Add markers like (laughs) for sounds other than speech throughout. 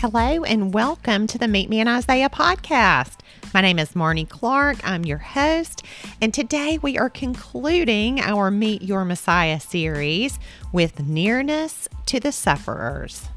Hello and welcome to the Meet Me in Isaiah podcast. My name is Marnie Clark. I'm your host, and today we are concluding our Meet Your Messiah series with nearness to the sufferers.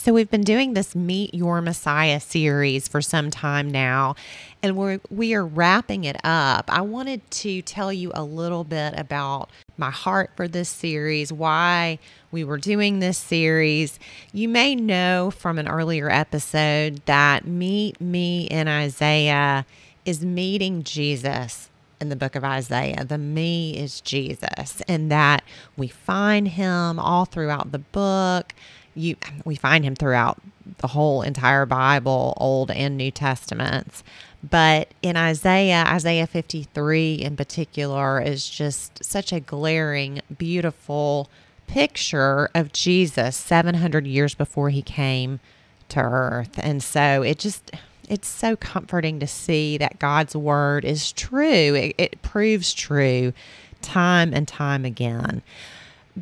So, we've been doing this Meet Your Messiah series for some time now, and we're, we are wrapping it up. I wanted to tell you a little bit about my heart for this series, why we were doing this series. You may know from an earlier episode that Meet Me in Isaiah is meeting Jesus in the book of Isaiah. The me is Jesus, and that we find him all throughout the book you we find him throughout the whole entire Bible, Old and New Testaments. But in Isaiah, Isaiah 53 in particular is just such a glaring, beautiful picture of Jesus 700 years before he came to earth. And so it just it's so comforting to see that God's word is true. It, it proves true time and time again.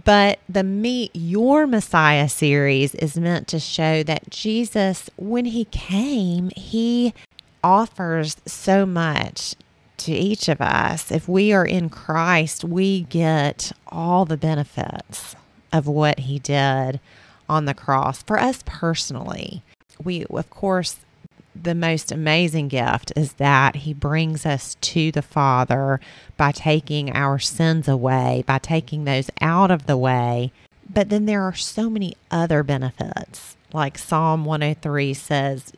But the Meet Your Messiah series is meant to show that Jesus, when he came, he offers so much to each of us. If we are in Christ, we get all the benefits of what he did on the cross for us personally. We, of course, the most amazing gift is that He brings us to the Father by taking our sins away, by taking those out of the way. But then there are so many other benefits. Like Psalm 103 says,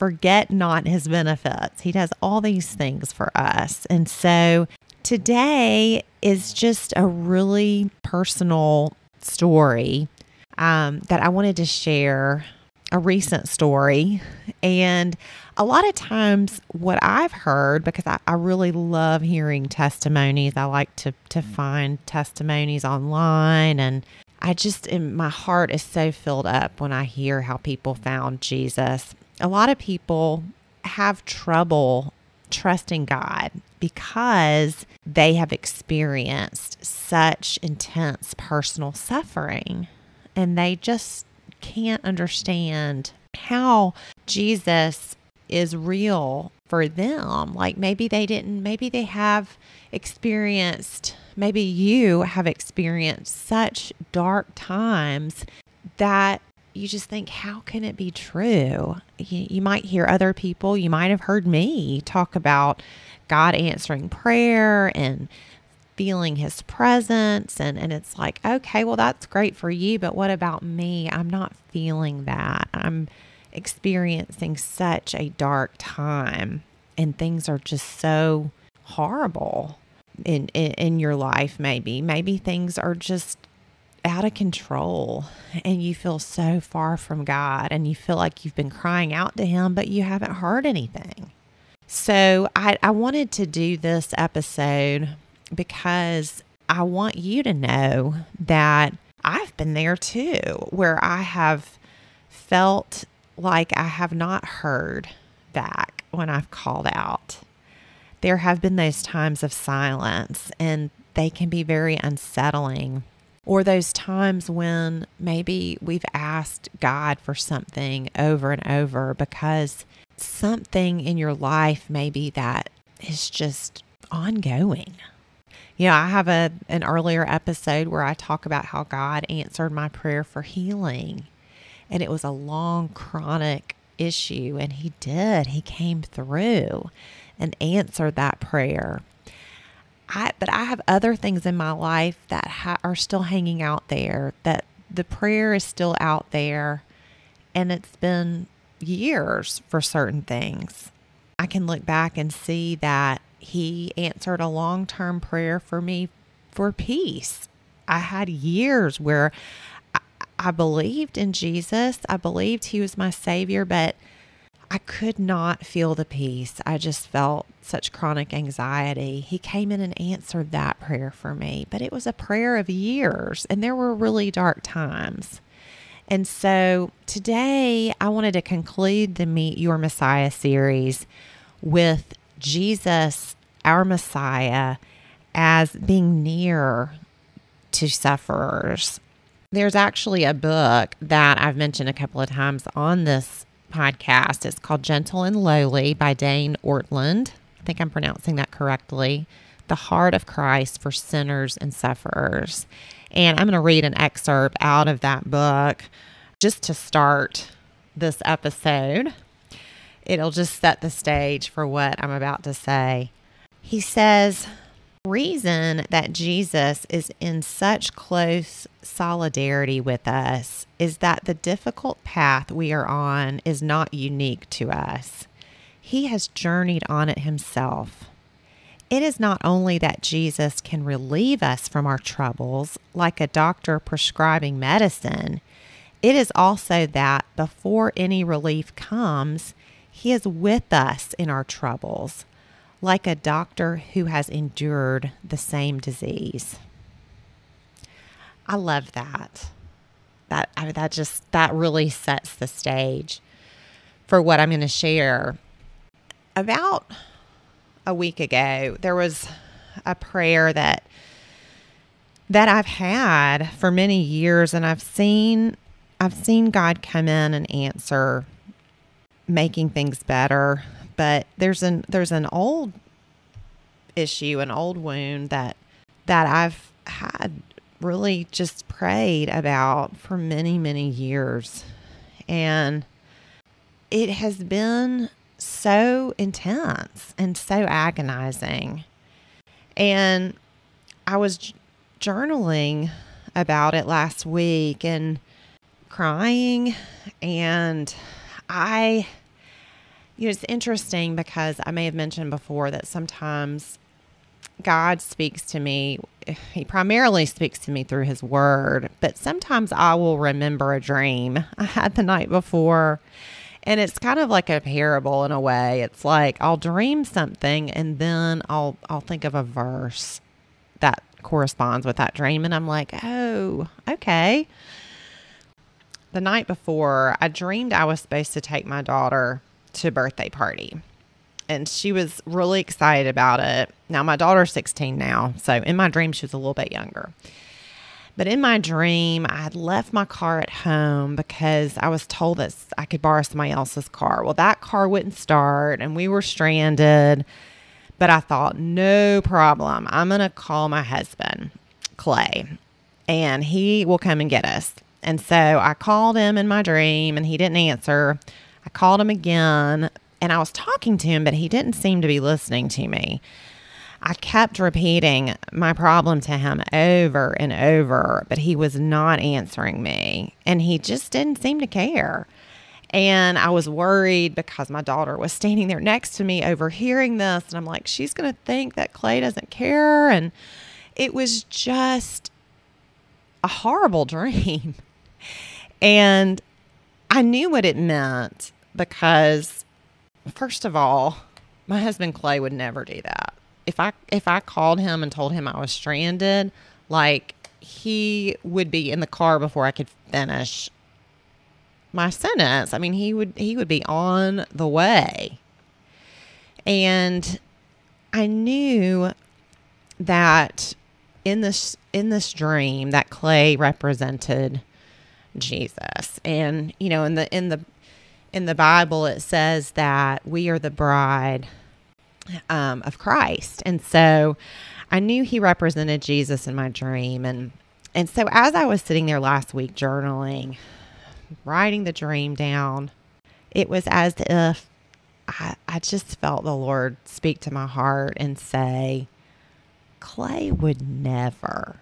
forget not his benefits. He does all these things for us. And so today is just a really personal story um, that I wanted to share a recent story. And a lot of times, what I've heard, because I, I, really love hearing testimonies, I like to, to find testimonies online. And I just, my heart is so filled up when I hear how people found Jesus. A lot of people have trouble trusting God because they have experienced such intense personal suffering and they just can't understand how Jesus is real for them. Like maybe they didn't, maybe they have experienced, maybe you have experienced such dark times that you just think, how can it be true? You, you, might hear other people, you might have heard me talk about God answering prayer and feeling his presence and and it's like okay well that's great for you but what about me? I'm not feeling that. I'm experiencing such a dark time and things are just so horrible in, in in your life maybe. Maybe things are just out of control and you feel so far from God and you feel like you've been crying out to him but you haven't heard anything so I, I wanted to do this episode because I want you to know that I've been there too, where I have felt like I have not heard back when I've called out. There have been those times of silence, and they can be very unsettling. Or those times when maybe we've asked God for something over and over because something in your life, maybe that is just ongoing. You know, I have a an earlier episode where I talk about how God answered my prayer for healing. And it was a long chronic issue and he did. He came through and answered that prayer. I but I have other things in my life that ha- are still hanging out there that the prayer is still out there and it's been years for certain things. I can look back and see that he answered a long term prayer for me for peace. I had years where I, I, believed in Jesus, I believed he was my savior, but I could not feel the peace. I just felt such chronic anxiety. He came in and answered that prayer for me, but it was a prayer of years, and there were really dark times. And so today I wanted to conclude the Meet Your Messiah series with Jesus, our Messiah, as being near to sufferers. There's actually a book that I've mentioned a couple of times on this podcast. It's called Gentle and Lowly by Dane Ortlund. I think I'm pronouncing that correctly. The Heart of Christ for Sinners and Sufferers. And I'm going to read an excerpt out of that book just to start this episode. It'll just set the stage for what I'm about to say. He says, reason that Jesus is in such close solidarity with us is that the difficult path we are on is not unique to us. He has journeyed on it himself. It is not only that Jesus can relieve us from our troubles, like a doctor prescribing medicine, it is also that before any relief comes, He is with us in our troubles, like a doctor who has endured the same disease. I love that. That I mean, that just that really sets the stage for what I'm going to share. About a week ago, there was a prayer that that I've had for many years and I've seen I've seen God come in and answer making things better, but there's an there's an old issue, an old wound that that I've had really just prayed about for many, many years. And it has been so intense and so agonizing. And I was journaling about it last week and crying. And I, you know, it's interesting because I may have mentioned before that sometimes God speaks to me. (sighs) He primarily speaks to me through His Word, but sometimes I will remember a dream I had the night before. And it's kind of like a parable in a way. It's like I'll dream something and then I'll I'll think of a verse that corresponds with that dream and I'm like, "Oh, okay." the night before, I dreamed I was supposed to take my daughter to birthday party. And she was really excited about it. Now, my daughter's 16 now. So, in my dream, she was a little bit younger. But in my dream, I had left my car at home because I was told that I could borrow somebody else's car. Well, that car wouldn't start and we were stranded. But I thought, no problem. I'm going to call my husband, Clay, and he will come and get us. And so I called him in my dream and he didn't answer. I called him again and I was talking to him, but he didn't seem to be listening to me. I kept repeating my problem to him over and over, but he was not answering me and he just didn't seem to care. And I was worried because my daughter was standing there next to me overhearing this. And I'm like, she's going to think that Clay doesn't care. And it was just a horrible (laughs) dream. And I knew what it meant because, first of all, my husband Clay would never do that. If I if I called him and told him I was stranded, like he would be in the car before I could finish my sentence. I mean, he would he would be on the way. And I knew that in this in this dream that Clay represented Jesus. And you know, in the in the in the Bible it says that we are the bride um, of Christ. And so I knew he represented Jesus in my dream and and so as I was sitting there last week journaling, writing the dream down, it was as if I, I just felt the Lord speak to my heart and say, Clay would never,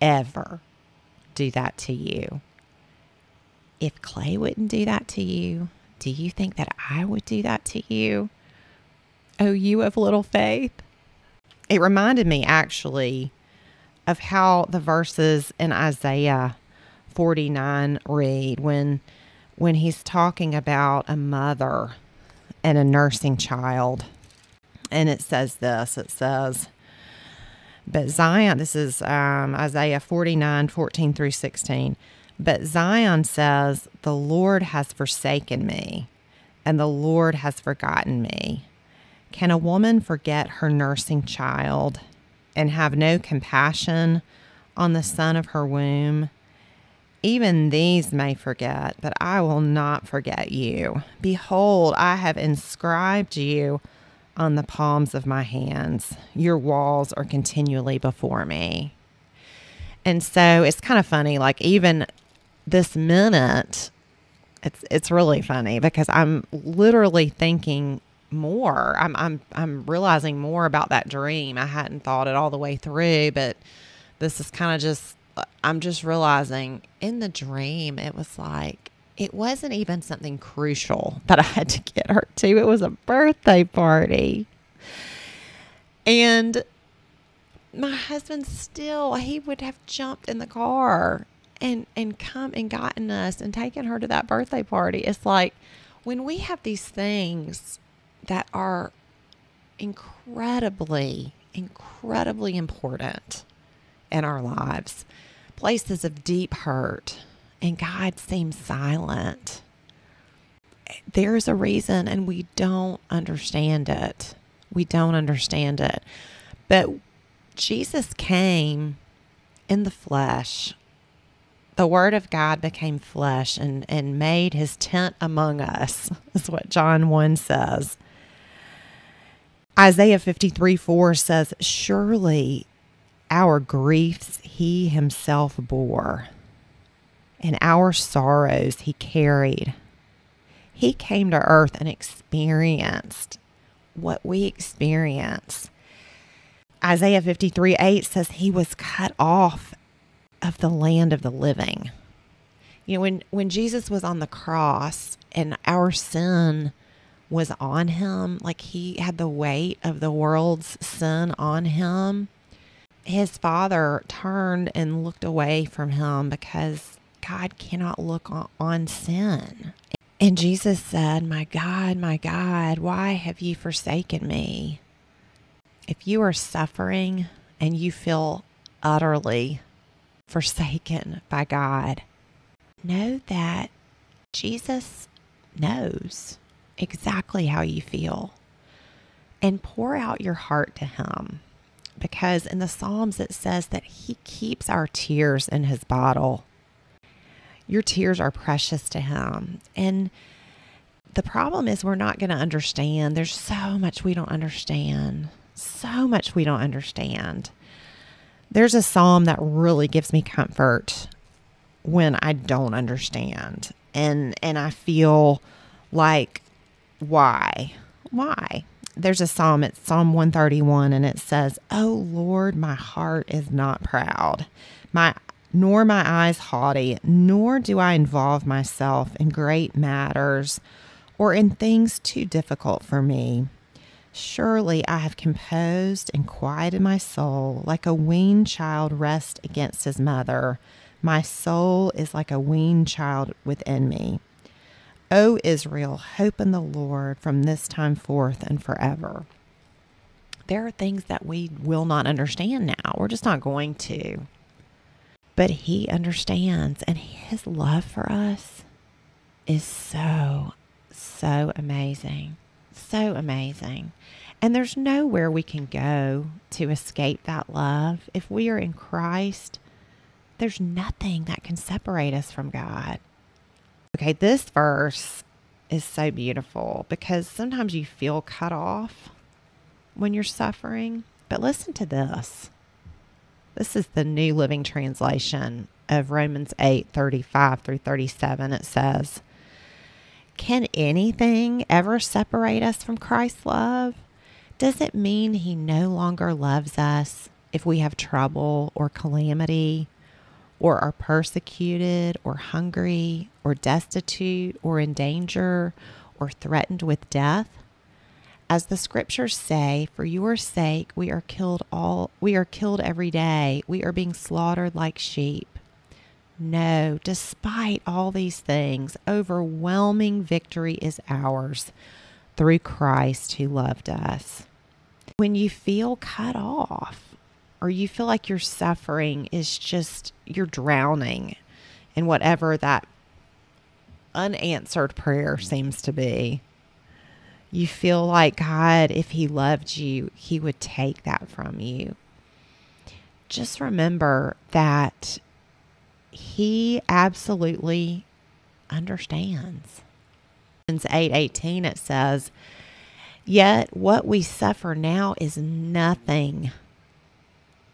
ever do that to you. If Clay wouldn't do that to you, do you think that I would do that to you? Oh, you of little faith? It reminded me actually of how the verses in Isaiah 49 read when when he's talking about a mother and a nursing child. And it says this it says, but Zion, this is um, Isaiah 49 14 through 16. But Zion says, The Lord has forsaken me, and the Lord has forgotten me. Can a woman forget her nursing child and have no compassion on the son of her womb? Even these may forget, but I will not forget you. Behold, I have inscribed you on the palms of my hands. Your walls are continually before me. And so it's kind of funny, like even this minute, it's it's really funny because I'm literally thinking more. I'm I'm I'm realizing more about that dream. I hadn't thought it all the way through, but this is kind of just I'm just realizing in the dream it was like it wasn't even something crucial that I had to get her to. It was a birthday party. And my husband still he would have jumped in the car and and come and gotten us and taken her to that birthday party. It's like when we have these things that are incredibly incredibly important in our lives, places of deep hurt, and God seems silent. There's a reason, and we don't understand it. We don't understand it. But Jesus came in the flesh. The Word of God became flesh and, and made his tent among us, (laughs) is what John 1 says. Isaiah 53 4 says, Surely our griefs he himself bore, and our sorrows he carried. He came to earth and experienced what we experience. Isaiah 53 8 says he was cut off of the land of the living. You know, when, when Jesus was on the cross and our sin was on him, like he had the weight of the world's sin on him, his father turned and looked away from him because God cannot look on, sin. And Jesus said, My God, my God, why have you forsaken me? If you are suffering and you feel utterly forsaken by God, know that Jesus knows exactly how you feel and pour out your heart to Him because in the Psalms it says that He keeps our tears in His bottle. Your tears are precious to Him. And the problem is, we're not going to understand. There's so much we don't understand. So much we don't understand. There's a psalm that really gives me comfort when I don't understand. And and I feel like why? Why? there's a psalm, it's Psalm 131, and it says, Oh Lord, my heart is not proud, my nor my eyes haughty, nor do I involve myself in great matters or in things too difficult for me. Surely I have composed and quieted my soul like a weaned child rests against his mother. My soul is like a weaned child within me. O Israel, hope in the Lord from this time forth and forever. There are things that we will not understand now. We're just not going to. But He understands, and His love for us is so, so amazing. So amazing. And there's nowhere we can go to escape that love. If we are in Christ, there's nothing that can separate us from God. Okay, this verse is so beautiful because sometimes you feel cut off when you're suffering. But listen to this. This is the New Living Translation of Romans 8 35 through 37. It says, Can anything ever separate us from Christ's love? Does it mean he no longer loves us if we have trouble or calamity or are persecuted or hungry or destitute or in danger or threatened with death? As the scriptures say, for your sake we are killed all we are killed every day. We are being slaughtered like sheep. No, despite all these things, overwhelming victory is ours through Christ who loved us. When you feel cut off, or you feel like your suffering is just, you're drowning in whatever that unanswered prayer seems to be. You feel like God, if He loved you, He would take that from you. Just remember that he absolutely understands. In 8:18 it says, "Yet what we suffer now is nothing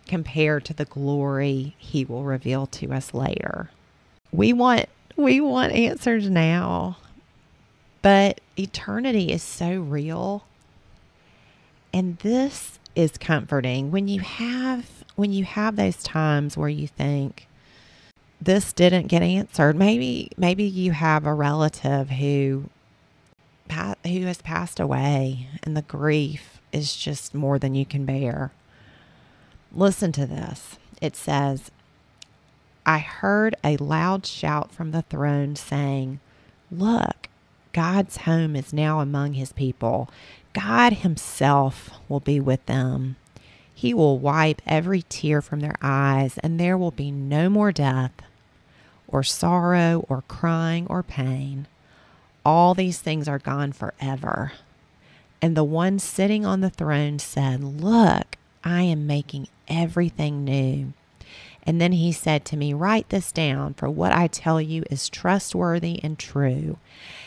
compared to the glory he will reveal to us later." We want we want answers now. But eternity is so real. And this is comforting when you have when you have those times where you think this didn't get answered. Maybe maybe you have a relative who who has passed away and the grief is just more than you can bear. Listen to this. It says, I heard a loud shout from the throne saying, Look, God's home is now among his people. God himself will be with them. He will wipe every tear from their eyes, and there will be no more death, or sorrow, or crying, or pain. All these things are gone forever. And the one sitting on the throne said, Look, I am making everything new. And then he said to me, Write this down, for what I tell you is trustworthy and true.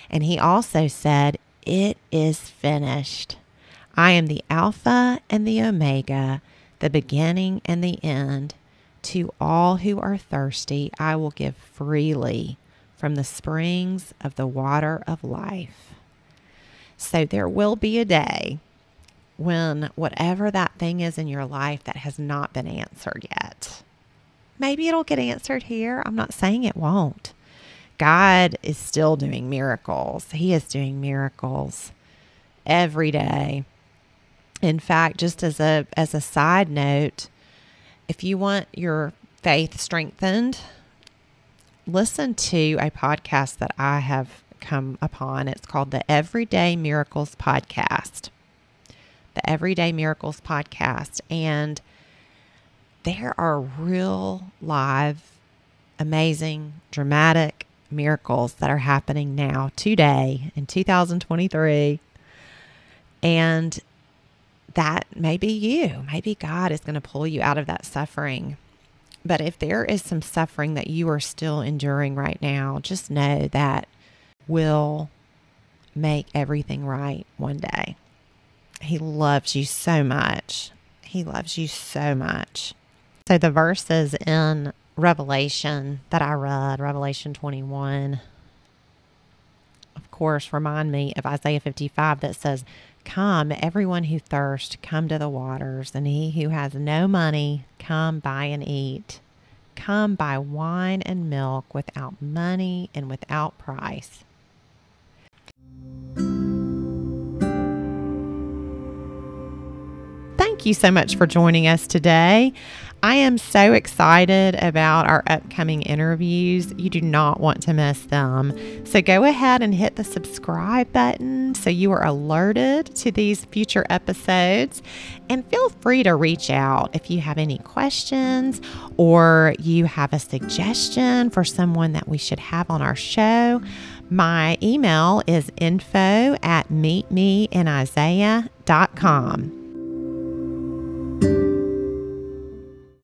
And he also said, It is finished. I am the Alpha and the Omega, the beginning and the end. To all who are thirsty, I will give freely from the springs of the water of life. So there will be a day when whatever that thing is in your life that has not been answered yet, maybe it'll get answered here. I'm not saying it won't. God is still doing miracles. He is doing miracles every day. In fact, just as a as a side note, if you want your faith strengthened, listen to a podcast that I have come upon. It's called the Everyday Miracles Podcast. The Everyday Miracles Podcast. And there are real, live, amazing, dramatic miracles that are happening now, today, in 2023. And that may be you. Maybe God is going to pull you out of that suffering but if there is some suffering that you are still enduring right now, just know that will make everything right one day. He loves you so much. He loves you so much. So the verses in Revelation that I read, Revelation 21, of course, remind me of Isaiah 55 that says, Come, everyone who thirsts, come to the waters, and he who has no money, come buy and eat. Come buy wine and milk without money and without price. Thank you so much for joining us today. I am so excited about our upcoming interviews. You do not want to miss them. So go ahead and hit the subscribe button so you are alerted to these future episodes. And feel free to reach out if you have any questions or you have a suggestion for someone that we should have on our show. My email is info at meetmeinisaiah.com.